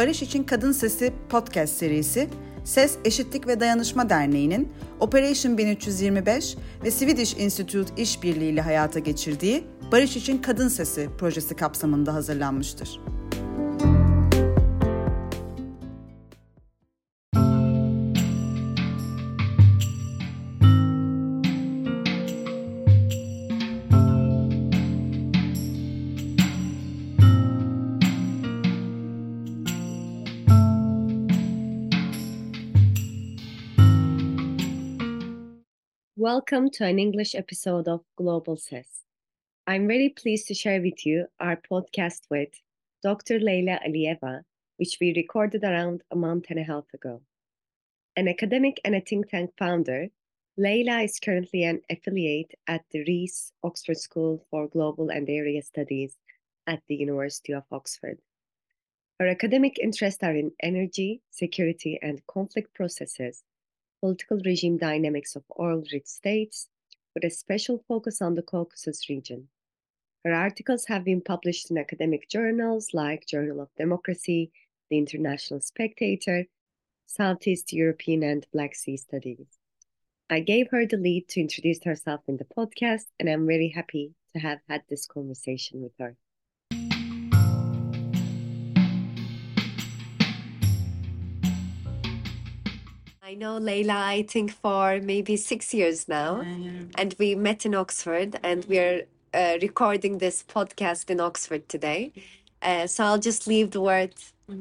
Barış İçin Kadın Sesi podcast serisi Ses Eşitlik ve Dayanışma Derneği'nin Operation 1325 ve Swedish Institute işbirliğiyle hayata geçirdiği Barış İçin Kadın Sesi projesi kapsamında hazırlanmıştır. Welcome to an English episode of Global SES. I'm very pleased to share with you our podcast with Dr. Leila Alieva, which we recorded around a month and a half ago. An academic and a think tank founder, Leila is currently an affiliate at the REES Oxford School for Global and Area Studies at the University of Oxford. Her academic interests are in energy, security, and conflict processes political regime dynamics of oil-rich states, with a special focus on the Caucasus region. Her articles have been published in academic journals like Journal of Democracy, The International Spectator, Southeast European and Black Sea Studies. I gave her the lead to introduce herself in the podcast, and I'm very happy to have had this conversation with her. I know Leila, I think for maybe six years now, and we met in Oxford, and we're uh, recording this podcast in Oxford today. Uh, so I'll just leave the word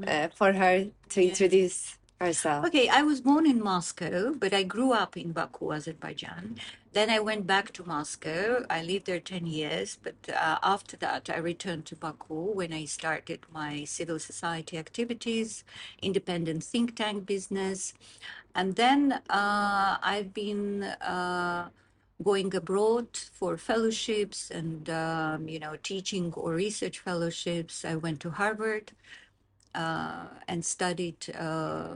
uh, for her to introduce herself. Okay, I was born in Moscow, but I grew up in Baku, Azerbaijan. Then I went back to Moscow. I lived there 10 years, but uh, after that, I returned to Baku when I started my civil society activities, independent think tank business. And then uh, I've been uh, going abroad for fellowships and, um, you know, teaching or research fellowships. I went to Harvard uh, and studied uh,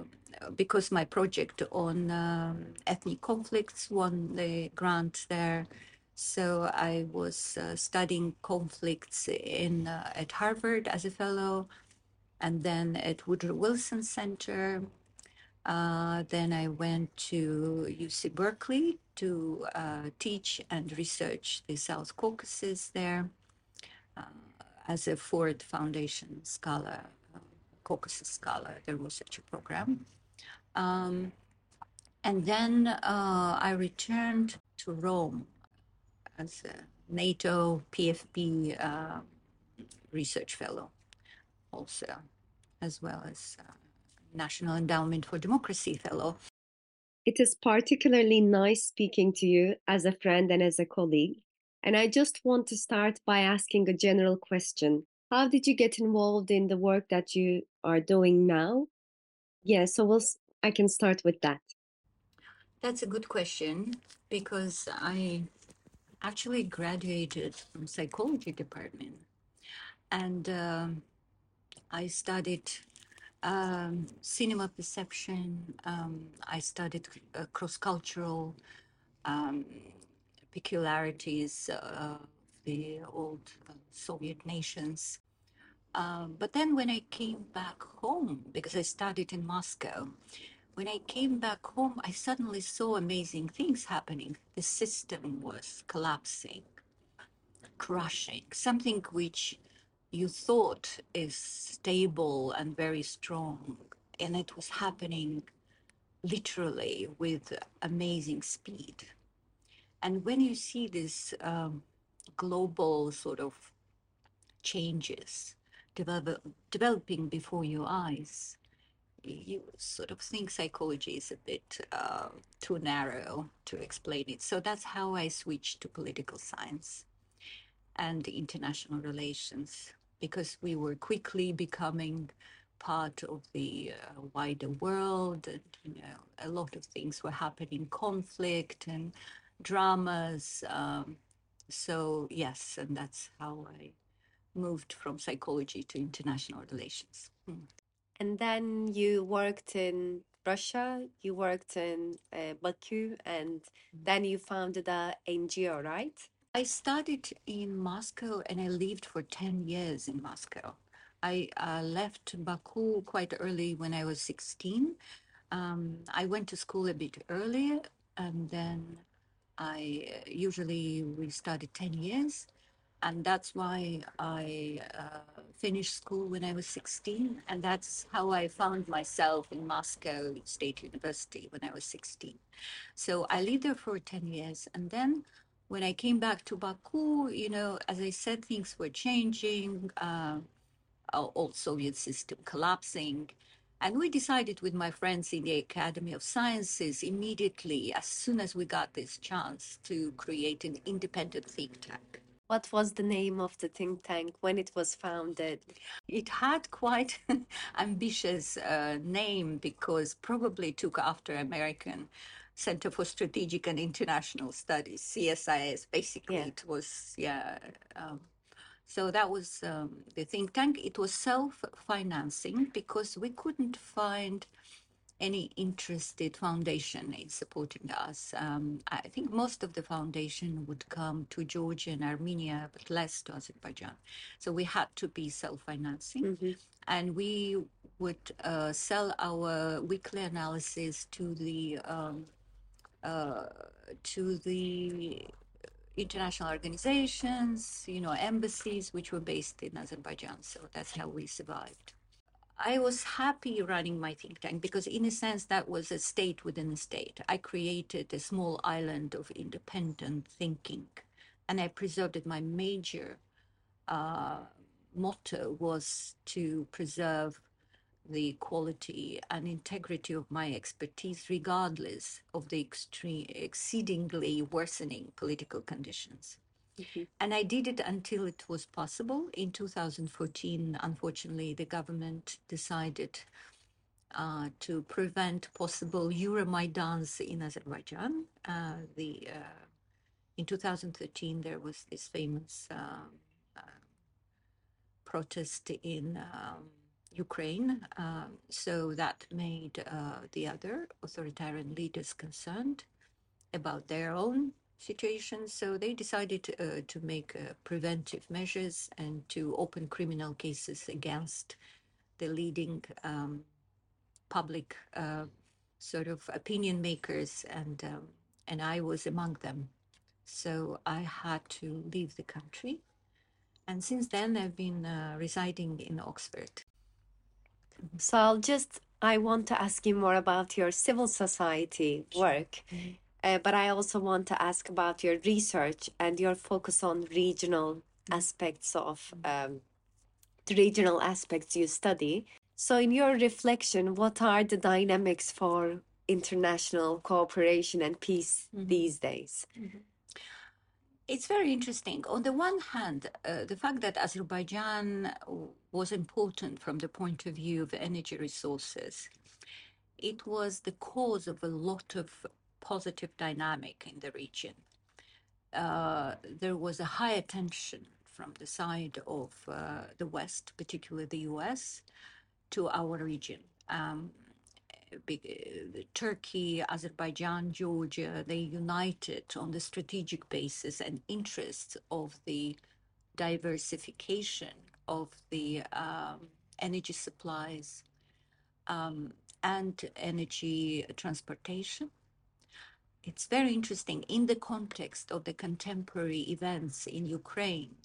because my project on um, ethnic conflicts won the grant there. So I was uh, studying conflicts in uh, at Harvard as a fellow, and then at Woodrow Wilson Center. Uh, then I went to UC Berkeley to uh, teach and research the South Caucasus there uh, as a Ford Foundation scholar Caucasus Scholar. There was such a program. Um, and then uh, I returned to Rome as a NATO PFP uh, research fellow, also, as well as uh, National Endowment for Democracy fellow. It is particularly nice speaking to you as a friend and as a colleague. And I just want to start by asking a general question. How did you get involved in the work that you are doing now? Yeah, so we'll, I can start with that. That's a good question because I actually graduated from psychology department and um, I studied um, cinema perception. Um, I studied uh, cross-cultural um, peculiarities of the old uh, Soviet nations. Um, but then when I came back home, because I studied in Moscow, when I came back home, I suddenly saw amazing things happening. The system was collapsing, crushing, something which you thought is stable and very strong. And it was happening literally with amazing speed. And when you see this um, global sort of changes develop, developing before your eyes, you sort of think psychology is a bit uh, too narrow to explain it. So that's how I switched to political science and international relations because we were quickly becoming part of the uh, wider world and you know a lot of things were happening conflict and dramas um, so yes and that's how i moved from psychology to international relations Hmm. And then you worked in Russia, you worked in uh, Baku, and then you founded a NGO, right? I studied in Moscow and I lived for 10 years in Moscow. I uh, left Baku quite early when I was 16. Um, I went to school a bit earlier, and then I uh, usually we studied 10 years, and that's why I uh, finished school when I was 16, and that's how I found myself in Moscow State University when I was 16. So I lived there for 10 years, and then when I came back to Baku, you know, as I said, things were changing, uh, old Soviet system collapsing. And we decided with my friends in the Academy of Sciences immediately, as soon as we got this chance, to create an independent think tank. What was the name of the think tank when it was founded? It had quite an ambitious uh, name because probably took after American Center for Strategic and International Studies, CSIS. Basically, Yeah. it was yeah. Um, so that was um, the think tank. It was self-financing because we couldn't find any interested foundation in supporting us. Um, I think most of the foundation would come to Georgia and Armenia, but less to Azerbaijan. So we had to be self-financing, and we would uh, sell our weekly analysis to the um, uh, to the international organizations, you know, embassies, which were based in Azerbaijan. So that's how we survived. I was happy running my think tank because, in a sense, that was a state within a state. I created a small island of independent thinking, and I preserved it. My major uh, motto was to preserve the quality and integrity of my expertise, regardless of the extreme, exceedingly worsening political conditions. And I did it until it was possible. In 2014, unfortunately, the government decided uh, to prevent possible Euromaidans in Azerbaijan. Uh, the uh, in 2013, there was this famous um, uh, protest in um, Ukraine. Um, so that made uh, the other authoritarian leaders concerned about their own situation. So they decided uh, to make uh, preventive measures and to open criminal cases against the leading um, public uh, sort of opinion makers, and um, and I was among them. So I had to leave the country, and since then I've been uh, residing in Oxford. So I'll just, I want to ask you more about your civil society work, uh, but I also want to ask about your research and your focus on regional aspects of um, the regional aspects you study. So, in your reflection, what are the dynamics for international cooperation and peace these days? It's very interesting. On the one hand, uh, the fact that Azerbaijan was important from the point of view of energy resources, it was the cause of a lot of positive dynamic in the region. Uh, there was a high attention from the side of uh, the West, particularly the US, to our region. Um, uh, Turkey, Azerbaijan, Georgia, they united on the strategic basis and interests of the diversification of the um, energy supplies um, and energy transportation. It's very interesting in the context of the contemporary events in Ukraine.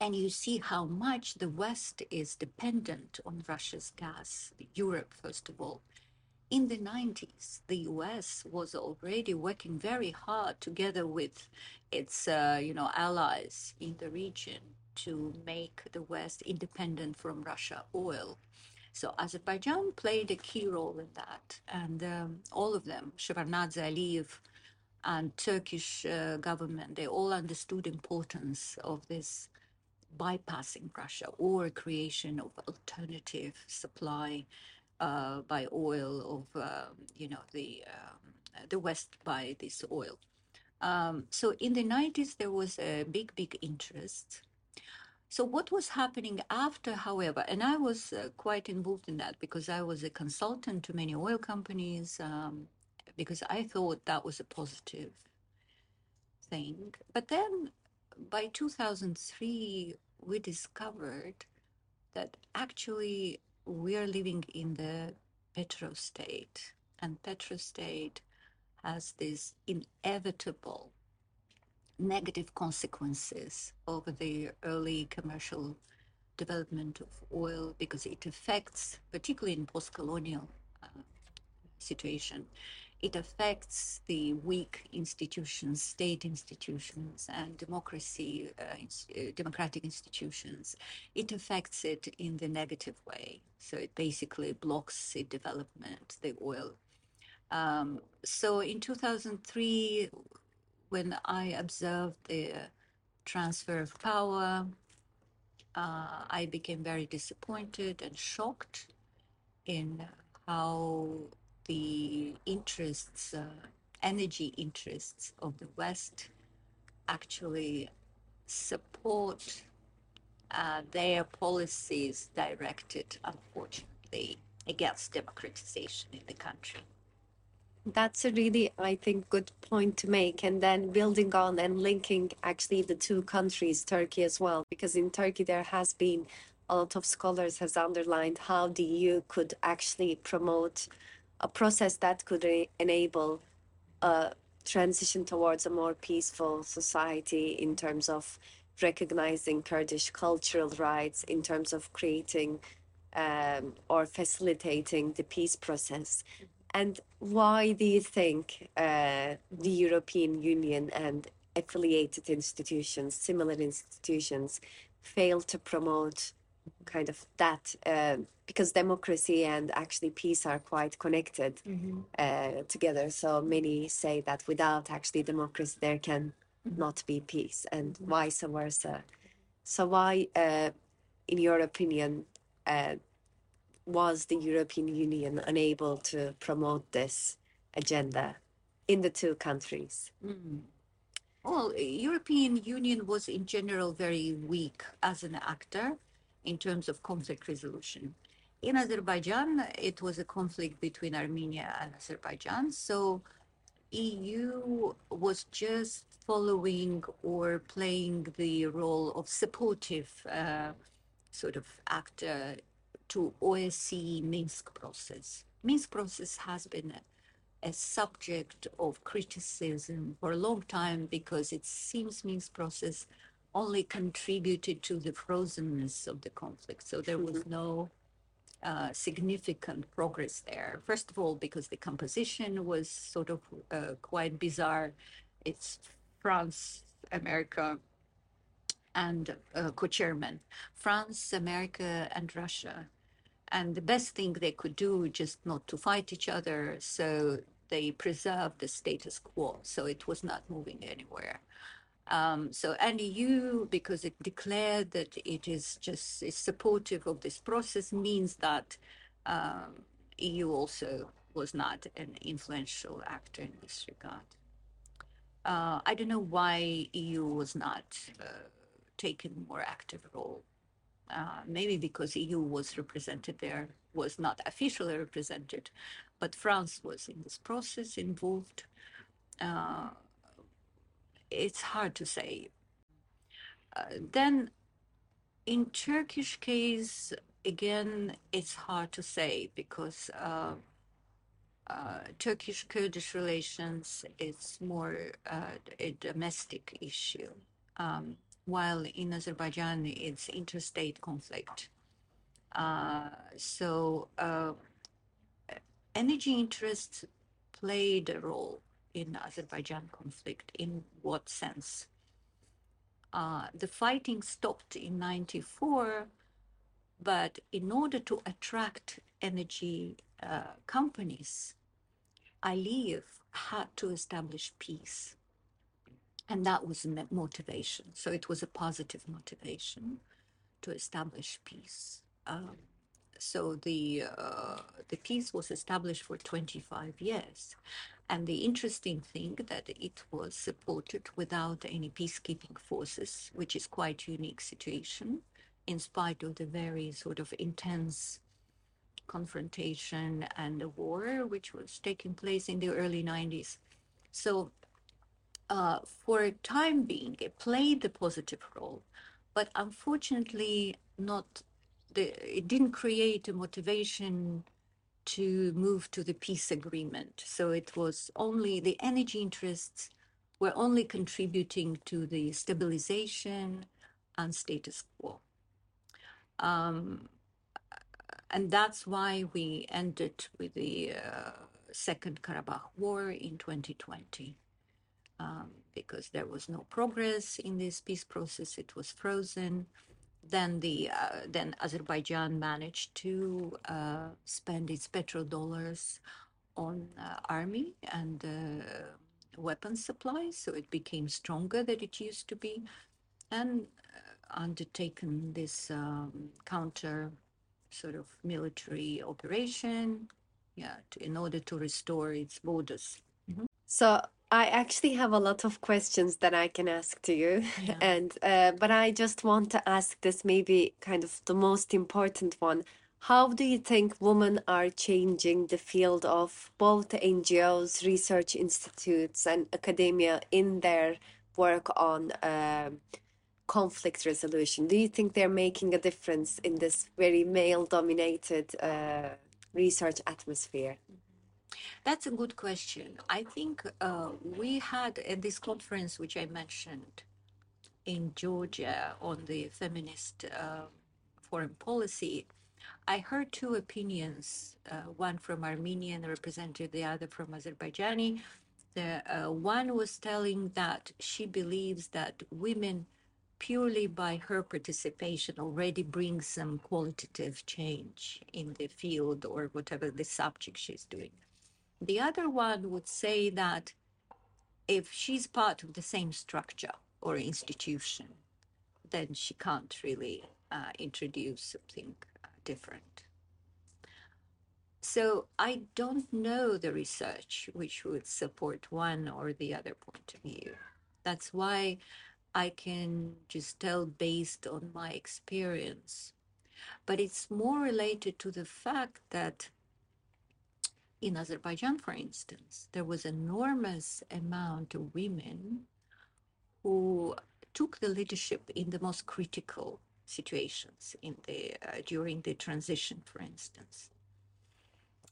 And you see how much the West is dependent on Russia's gas, Europe, first of all. In the 90s, the US was already working very hard together with its uh, you know, allies in the region to make the West independent from Russia oil. So Azerbaijan played a key role in that, and um, all of them, Shevardnadze Aliyev and Turkish uh, government, they all understood importance of this bypassing Russia or creation of alternative supply uh, by oil of um, you know the um, the West by this oil. Um, so in the 90s there was a big big interest. So what was happening after, however, and I was uh, quite involved in that because I was a consultant to many oil companies um, because I thought that was a positive thing. But then by 2003, we discovered that actually we are living in the petrostate, and petrostate has this inevitable negative consequences of the early commercial development of oil because it affects, particularly in post-colonial uh, situation, it affects the weak institutions, state institutions, and democracy, uh, uh, democratic institutions. It affects it in the negative way. So it basically blocks the development, the oil. Um, so in 2003, when I observed the transfer of power, uh, I became very disappointed and shocked in how the interests, uh, energy interests of the West actually support uh, their policies directed, unfortunately, against democratization in the country. That's a really, I think, good point to make. And then building on and linking actually the two countries, Turkey as well, because in Turkey there has been a lot of scholars has underlined how the EU could actually promote a process that could enable a transition towards a more peaceful society in terms of recognizing Kurdish cultural rights, in terms of creating um, or facilitating the peace process. And why do you think uh, the European Union and affiliated institutions, similar institutions, fail to promote kind of that uh, because democracy and actually peace are quite connected mm-hmm. uh, together. So many say that without actually democracy, there can not be peace, and vice versa. So, why, uh, in your opinion, uh, was the European Union unable to promote this agenda in the two countries? Mm. Well, European Union was in general very weak as an actor in terms of conflict resolution. In Azerbaijan, it was a conflict between Armenia and Azerbaijan. So EU was just following or playing the role of supportive uh, sort of actor to OSCE Minsk process. Minsk process has been a, a subject of criticism for a long time because it seems Minsk process only contributed to the frozenness of the conflict. So there was mm-hmm. no uh, significant progress there. First of all, because the composition was sort of uh, quite bizarre. It's France, America, and uh, co-chairman. France, America, and Russia. And the best thing they could do just not to fight each other. So they preserved the status quo. So it was not moving anywhere. Um, so, and EU, because it declared that it is just is supportive of this process, means that um, EU also was not an influential actor in this regard. Uh, I don't know why EU was not uh, taken more active role. Uh, maybe because EU was represented there, was not officially represented, but France was in this process involved. Uh, it's hard to say. Uh, then in Turkish case, again, it's hard to say because uh, uh, Turkish Kurdish relations is more a domestic issue, um, while in Azerbaijan it's interstate conflict. Uh, so uh, energy interests played a role in Azerbaijan conflict. In what sense? Uh, the fighting stopped in 94, but in order to attract energy uh, companies, Aliyev had to establish peace. And that was motivation. So it was a positive motivation to establish peace. Um, so the uh, the peace was established for 25 years, and the interesting thing that it was supported without any peacekeeping forces, which is quite unique situation, in spite of the very sort of intense confrontation and the war which was taking place in the early 90s. So uh, for a time being, it played the positive role, but unfortunately not the, it didn't create a motivation to move to the peace agreement. So it was only the energy interests were only contributing to the stabilization and status quo. Um, and that's why we ended with the uh, Second Karabakh War in 2020. Um, because there was no progress in this peace process, it was frozen. Then the uh, then Azerbaijan managed to uh, spend its petrodollars on uh, army and uh, weapons supplies, so it became stronger than it used to be, and uh, undertaken this um, counter sort of military operation, yeah, to, in order to restore its borders. So I actually have a lot of questions that I can ask to you, Yeah. and uh, but I just want to ask this maybe kind of the most important one. How do you think women are changing the field of both NGOs, research institutes, and academia in their work on um conflict resolution? Do you think they're making a difference in this very male-dominated uh, research atmosphere? That's a good question. I think uh, we had at this conference, which I mentioned in Georgia on the feminist uh, foreign policy, I heard two opinions, uh, one from Armenian representative, the other from Azerbaijani. The uh, one was telling that she believes that women, purely by her participation, already bring some qualitative change in the field or whatever the subject she's doing. The other one would say that if she's part of the same structure or institution, then she can't really uh, introduce something uh, different. So I don't know the research which would support one or the other point of view. That's why I can just tell based on my experience. But it's more related to the fact that in Azerbaijan, for instance, there was enormous amount of women who took the leadership in the most critical situations in the uh, during the transition, for instance.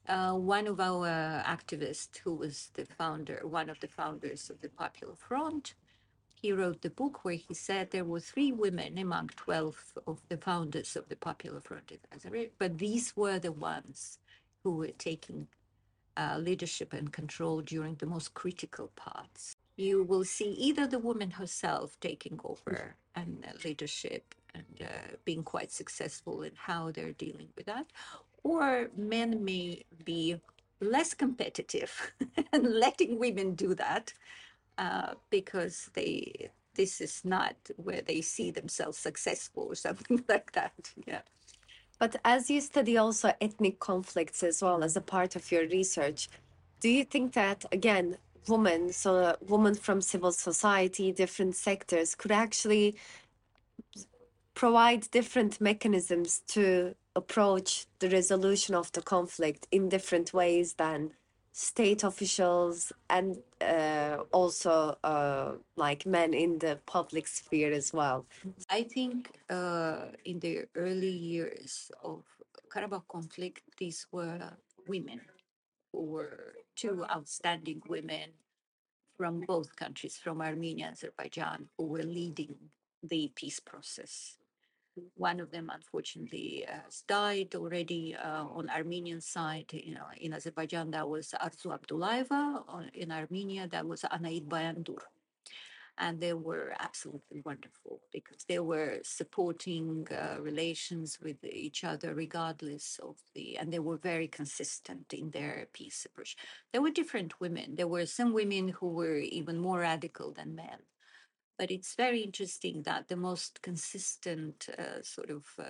Uh, one of our activists, who was the founder, one of the founders of the Popular Front, he wrote the book where he said there were three women among 12 of the founders of the Popular Front in Azerbaijan, but these were the ones who were taking uh, leadership and control during the most critical parts. You will see either the woman herself taking over and uh, leadership and uh, being quite successful in how they're dealing with that, or men may be less competitive and letting women do that uh, because they this is not where they see themselves successful or something like that. Yeah. But as you study also ethnic conflicts as well as a part of your research, do you think that again, women, so women from civil society, different sectors, could actually provide different mechanisms to approach the resolution of the conflict in different ways than state officials and uh, also uh, like men in the public sphere as well? I think uh, in the early years of Karabakh conflict, these were women who were two outstanding women from both countries, from Armenia and Azerbaijan, who were leading the peace process. One of them, unfortunately, has died already uh, on Armenian side. You know, in Azerbaijan, that was Arzu Abdullaeva. In Armenia, that was Anaid Bayandur and they were absolutely wonderful because they were supporting uh, relations with each other regardless of the and they were very consistent in their peace approach there were different women there were some women who were even more radical than men but it's very interesting that the most consistent uh, sort of uh,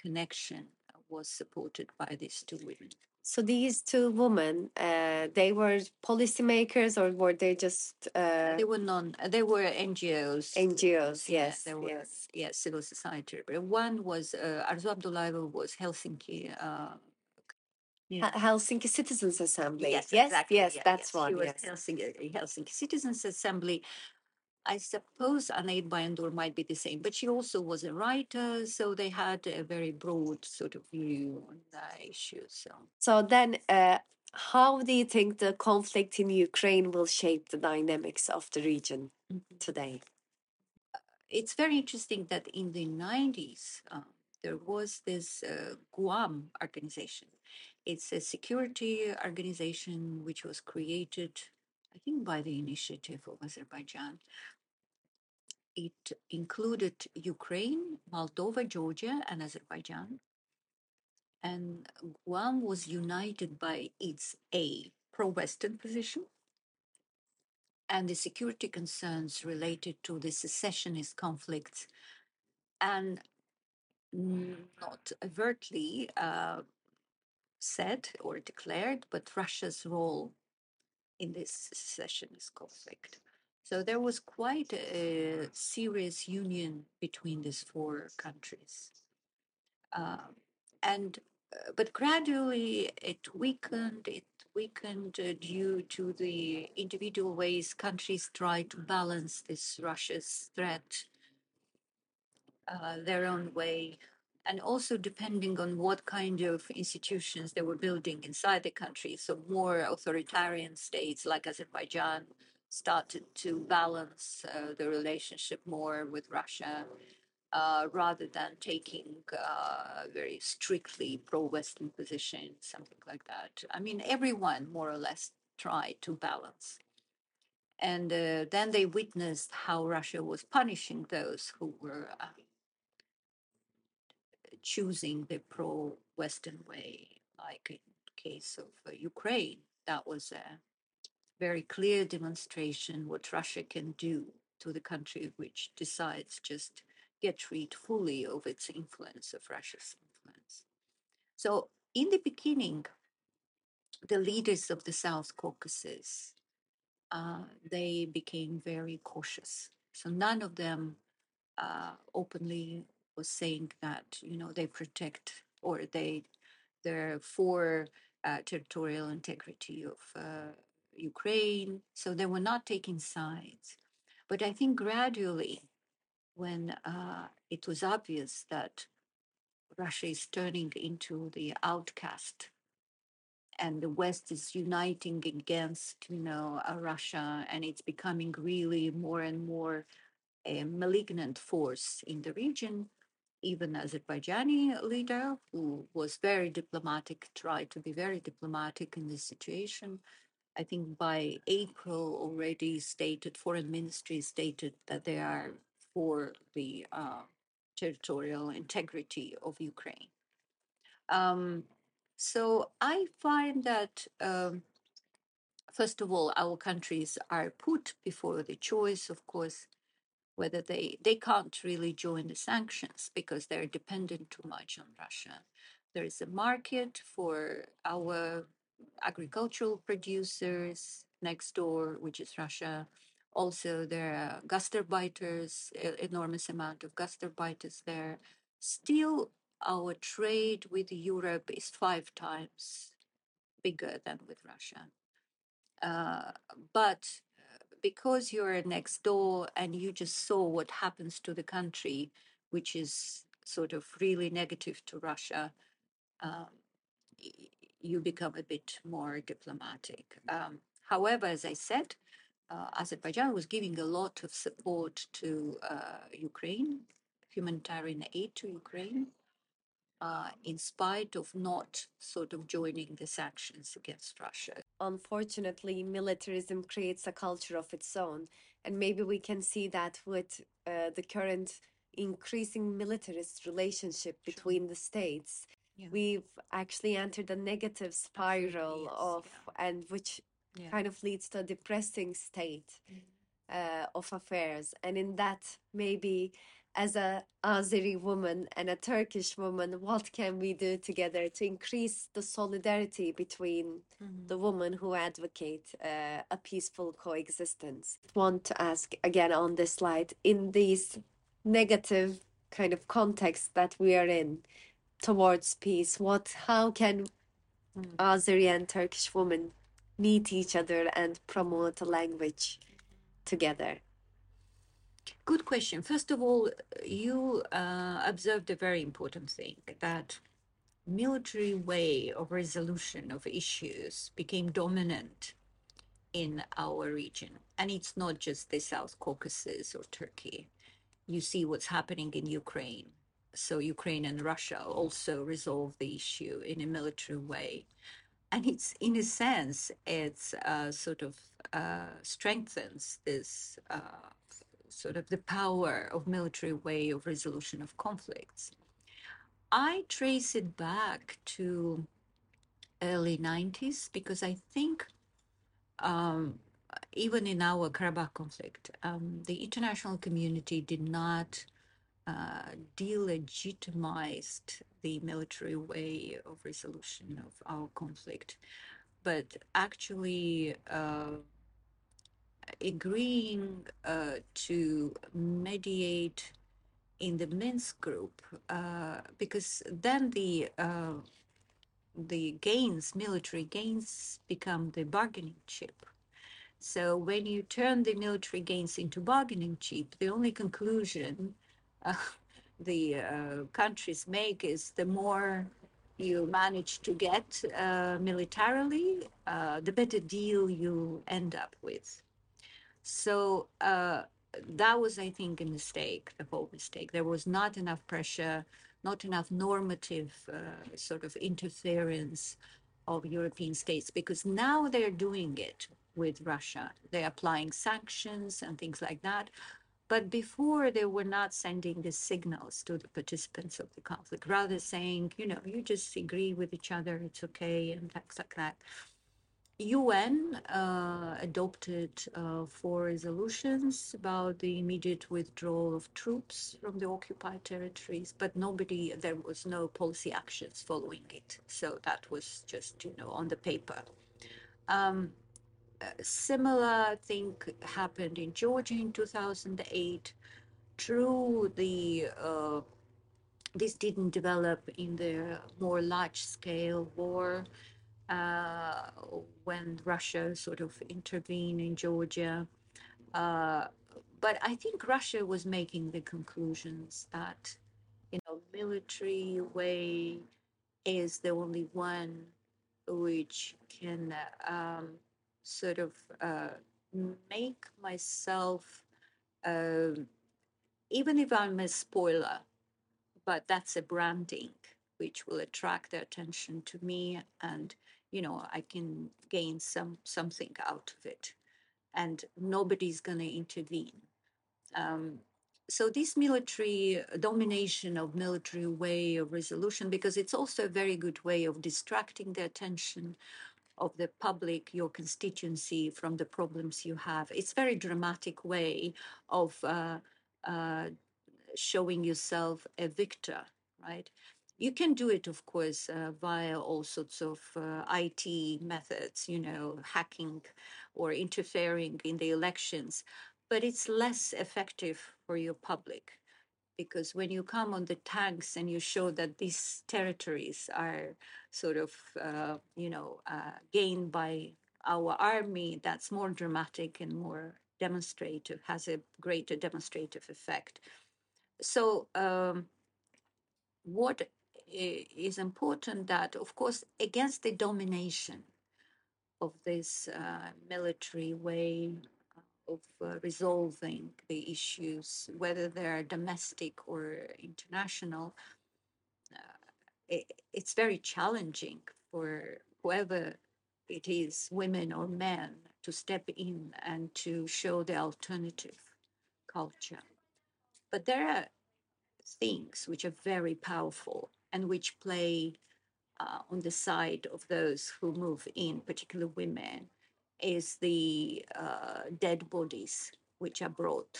connection was supported by these two women So these two women, uh, they were policymakers or were they just uh, they were non they were ngos NGOs? Yes, there yes. yeah civil society. But one was uh, Arzu Abdullaeva was Helsinki. Uh, yeah. Helsinki Citizens Assembly. yes, yes, exactly. yes, that's yes. one. She was Yes. Helsinki, Helsinki Citizens Assembly, I suppose Anaïd Bayandur might be the same, but she also was a writer, so they had a very broad sort of view on the issue. So, so then, uh, how do you think the conflict in Ukraine will shape the dynamics of the region mm-hmm. today? It's very interesting that in the 90s, uh, there was this uh, GUAM organization. It's a security organization which was created, I think, by the initiative of Azerbaijan, it included Ukraine, Moldova, Georgia, and Azerbaijan. And GUAM was united by its A, pro Western position, and the security concerns related to the secessionist conflicts, and not overtly uh, said or declared, but Russia's role in this secessionist conflict. So there was quite a serious union between these four countries. Uh, and uh, but gradually it weakened. It weakened uh, due to the individual ways countries try to balance this Russia's threat uh, their own way and also depending on what kind of institutions they were building inside the country. So more authoritarian states like Azerbaijan started to balance uh, the relationship more with Russia uh, rather than taking uh, very strictly pro-Western position, something like that. I mean, everyone more or less tried to balance. And uh, then they witnessed how Russia was punishing those who were uh, choosing the pro-Western way, like in case of uh, Ukraine. That was a very clear demonstration what Russia can do to the country which decides just get rid fully of its influence, of Russia's influence. So in the beginning, the leaders of the South Caucasus, uh, they became very cautious. So none of them uh, openly was saying that you know they protect or they they're for uh, territorial integrity of uh, Ukraine. So they were not taking sides. But I think gradually, when uh, it was obvious that Russia is turning into the outcast and the West is uniting against, you know, uh, Russia, and it's becoming really more and more a malignant force in the region. Even Azerbaijani leader, who was very diplomatic, tried to be very diplomatic in this situation, I think by April already stated, foreign ministry stated that they are for the uh, territorial integrity of Ukraine. Um, so I find that, um, first of all, our countries are put before the choice, of course, whether they, they can't really join the sanctions because they're dependent too much on Russia. There is a market for our agricultural producers next door, which is Russia. Also, there are gastarbeiters, enormous amount of gastarbeiters there. Still, our trade with Europe is five times bigger than with Russia. Uh, but uh, because you're next door and you just saw what happens to the country, which is sort of really negative to Russia, um, you become a bit more diplomatic. Um, however, as I said, uh, Azerbaijan was giving a lot of support to uh, Ukraine, humanitarian aid to Ukraine, uh, in spite of not sort of joining the sanctions against Russia. Unfortunately, militarism creates a culture of its own, and maybe we can see that with uh, the current increasing militarist relationship between the states yeah. we've actually entered a negative spiral yes, of yeah. and which yeah. kind of leads to a depressing state mm. uh, of affairs and in that maybe as a Azeri woman and a Turkish woman, what can we do together to increase the solidarity between mm-hmm. the women who advocate uh, a peaceful coexistence? I want to ask again on this slide in these negative kind of context that we are in, towards peace? What, how can mm. Azeri and Turkish women meet each other and promote a language together? good question. First of all, you uh, observed a very important thing that military way of resolution of issues became dominant in our region. And it's not just the South Caucasus or Turkey. You see what's happening in Ukraine. So Ukraine and Russia also resolve the issue in a military way. And it's, in a sense, it's uh, sort of uh, strengthens this uh, sort of the power of military way of resolution of conflicts. I trace it back to early 90s because I think um, even in our Karabakh conflict, um, the international community did not uh, delegitimized the military way of resolution of our conflict, but actually uh, agreeing uh, to mediate in the Minsk group, uh, because then the uh, the gains, military gains, become the bargaining chip. So when you turn the military gains into bargaining chip, the only conclusion uh, the uh, countries make is the more you manage to get uh, militarily, uh, the better deal you end up with. So uh, that was, I think, a mistake, the whole mistake. There was not enough pressure, not enough normative sort of interference of European states, because now they're doing it with Russia. They're applying sanctions and things like that. But before, they were not sending the signals to the participants of the conflict, rather saying, you know, you just agree with each other, it's okay, and things like that. UN uh, adopted uh, four resolutions about the immediate withdrawal of troops from the occupied territories, but nobody, there was no policy actions following it. So that was just, you know, on the paper. Um, similar thing happened in Georgia in 2008. True, the uh, this didn't develop in the more large scale war uh, when Russia sort of intervened in Georgia. Uh, but I think Russia was making the conclusions that, you know, military way is the only one which can um, sort of uh, make myself, uh, even if I'm a spoiler, but that's a branding which will attract their attention to me and you know i can gain some something out of it. And nobody's going to intervene. Um, so this military domination of military way of resolution because it's also a very good way of distracting the attention of the public your constituency from the problems you have. It's very dramatic way of uh, uh, showing yourself a victor right? You can do it, of course, uh, via all sorts of uh, IT methods, you know, hacking or interfering in the elections, but it's less effective for your public because when you come on the tanks and you show that these territories are sort of, uh, you know, uh, gained by our army, that's more dramatic and more demonstrative, has a greater demonstrative effect. So, um, what is important that, of course, against the domination of this uh, military way of uh, resolving the issues, whether they're domestic or international, uh, it, it's very challenging for whoever it is, women or men, to step in and to show the alternative culture. But there are things which are very powerful and which play uh, on the side of those who move in, particularly women, is the uh, dead bodies which are brought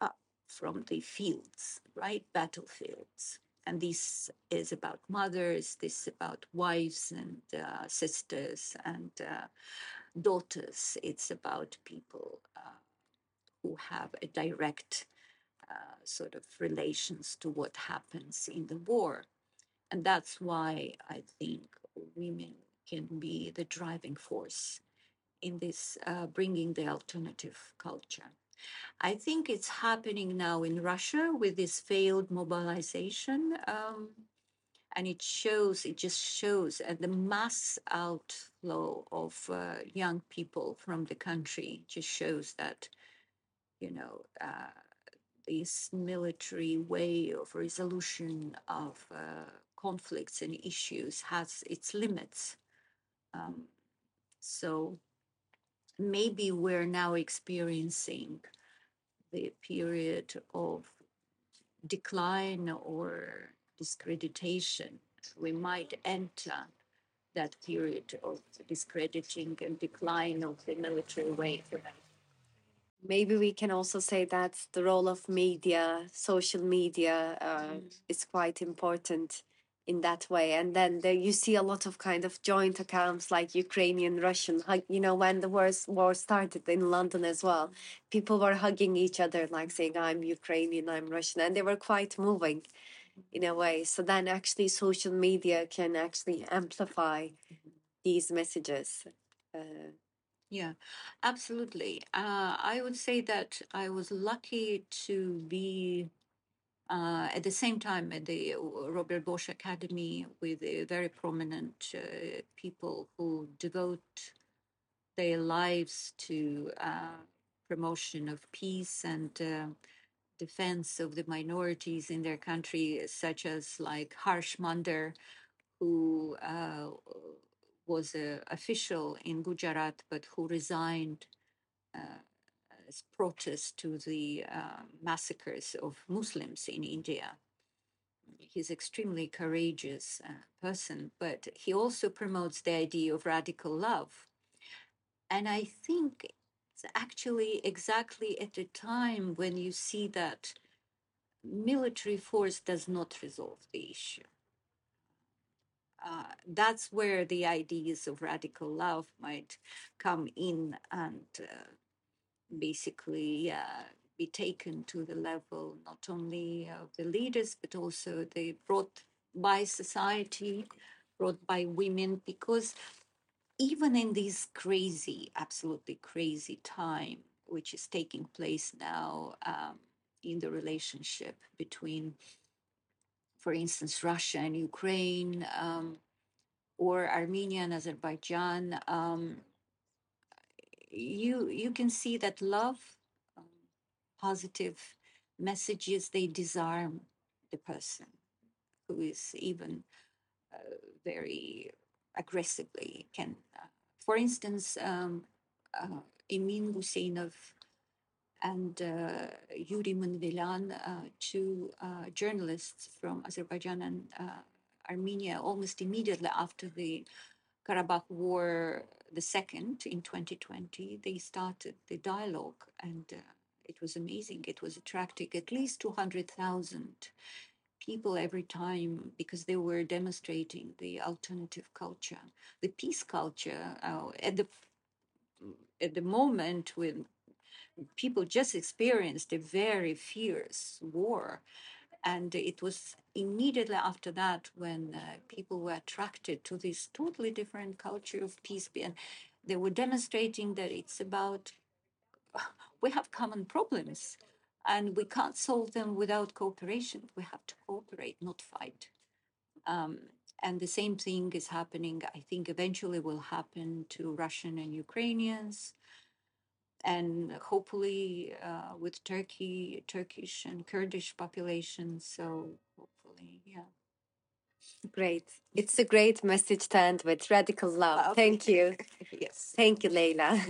up from the fields, right? Battlefields. And this is about mothers, this is about wives and uh, sisters and uh, daughters. It's about people uh, who have a direct uh, sort of relations to what happens in the war. And that's why I think women can be the driving force in this uh, bringing the alternative culture. I think it's happening now in Russia with this failed mobilization. Um, and it shows, it just shows uh, the mass outflow of uh, young people from the country just shows that, you know, uh, this military way of resolution of uh, conflicts and issues has its limits. Um, so maybe we're now experiencing the period of decline or discreditation. We might enter that period of discrediting and decline of the military way. Maybe we can also say that the role of media, social media, uh, mm. is quite important in that way and then there you see a lot of kind of joint accounts like ukrainian russian you know when the war, war started in london as well people were hugging each other like saying i'm ukrainian i'm russian and they were quite moving in a way so then actually social media can actually amplify these messages uh, yeah, absolutely. Uh, I would say that I was lucky to be uh, at the same time at the uh, Robert Bosch Academy with very prominent uh, people who devote their lives to uh, promotion of peace and uh, defense of the minorities in their country, such as like Harsh Mander, who uh, was an official in Gujarat but who resigned as protest to the uh, massacres of Muslims in India. He's extremely courageous uh, person, but he also promotes the idea of radical love. And I think it's actually exactly at the time when you see that military force does not resolve the issue. Uh, that's where the ideas of radical love might come in and uh, basically uh, be taken to the level not only of the leaders but also they brought by society brought by women because even in this crazy absolutely crazy time which is taking place now um, in the relationship between for instance russia and ukraine um, or armenia and azerbaijan um, you you can see that love um, positive messages they disarm the person who is even uh, very aggressively can uh, for instance um, uh, Emin and uh, Yuri Manvelyan, uh, two uh, journalists from Azerbaijan and uh, Armenia, almost immediately after the Karabakh War the second in 2020, they started the dialogue, and uh, it was amazing. It was attracting at least 200,000 people every time because they were demonstrating the alternative culture, the peace culture. Uh, at the at the moment when people just experienced a very fierce war, and it was immediately after that when uh, people were attracted to this totally different culture of peace and they were demonstrating that it's about we have common problems and we can't solve them without cooperation. We have to cooperate not fight. Um, and the same thing is happening i think eventually will happen to russian and ukrainians and hopefully uh, with Turkey, Turkish and Kurdish populations. So hopefully, yeah. Great. It's a great message to end with radical love. love. Thank you. yes. Thank you, Leila.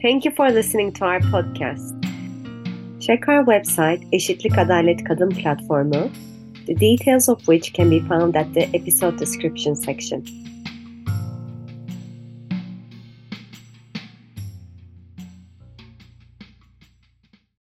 Thank you for listening to our podcast. Check our website Eşitlik Adalet Kadın Platformu the details of which can be found at the episode description section.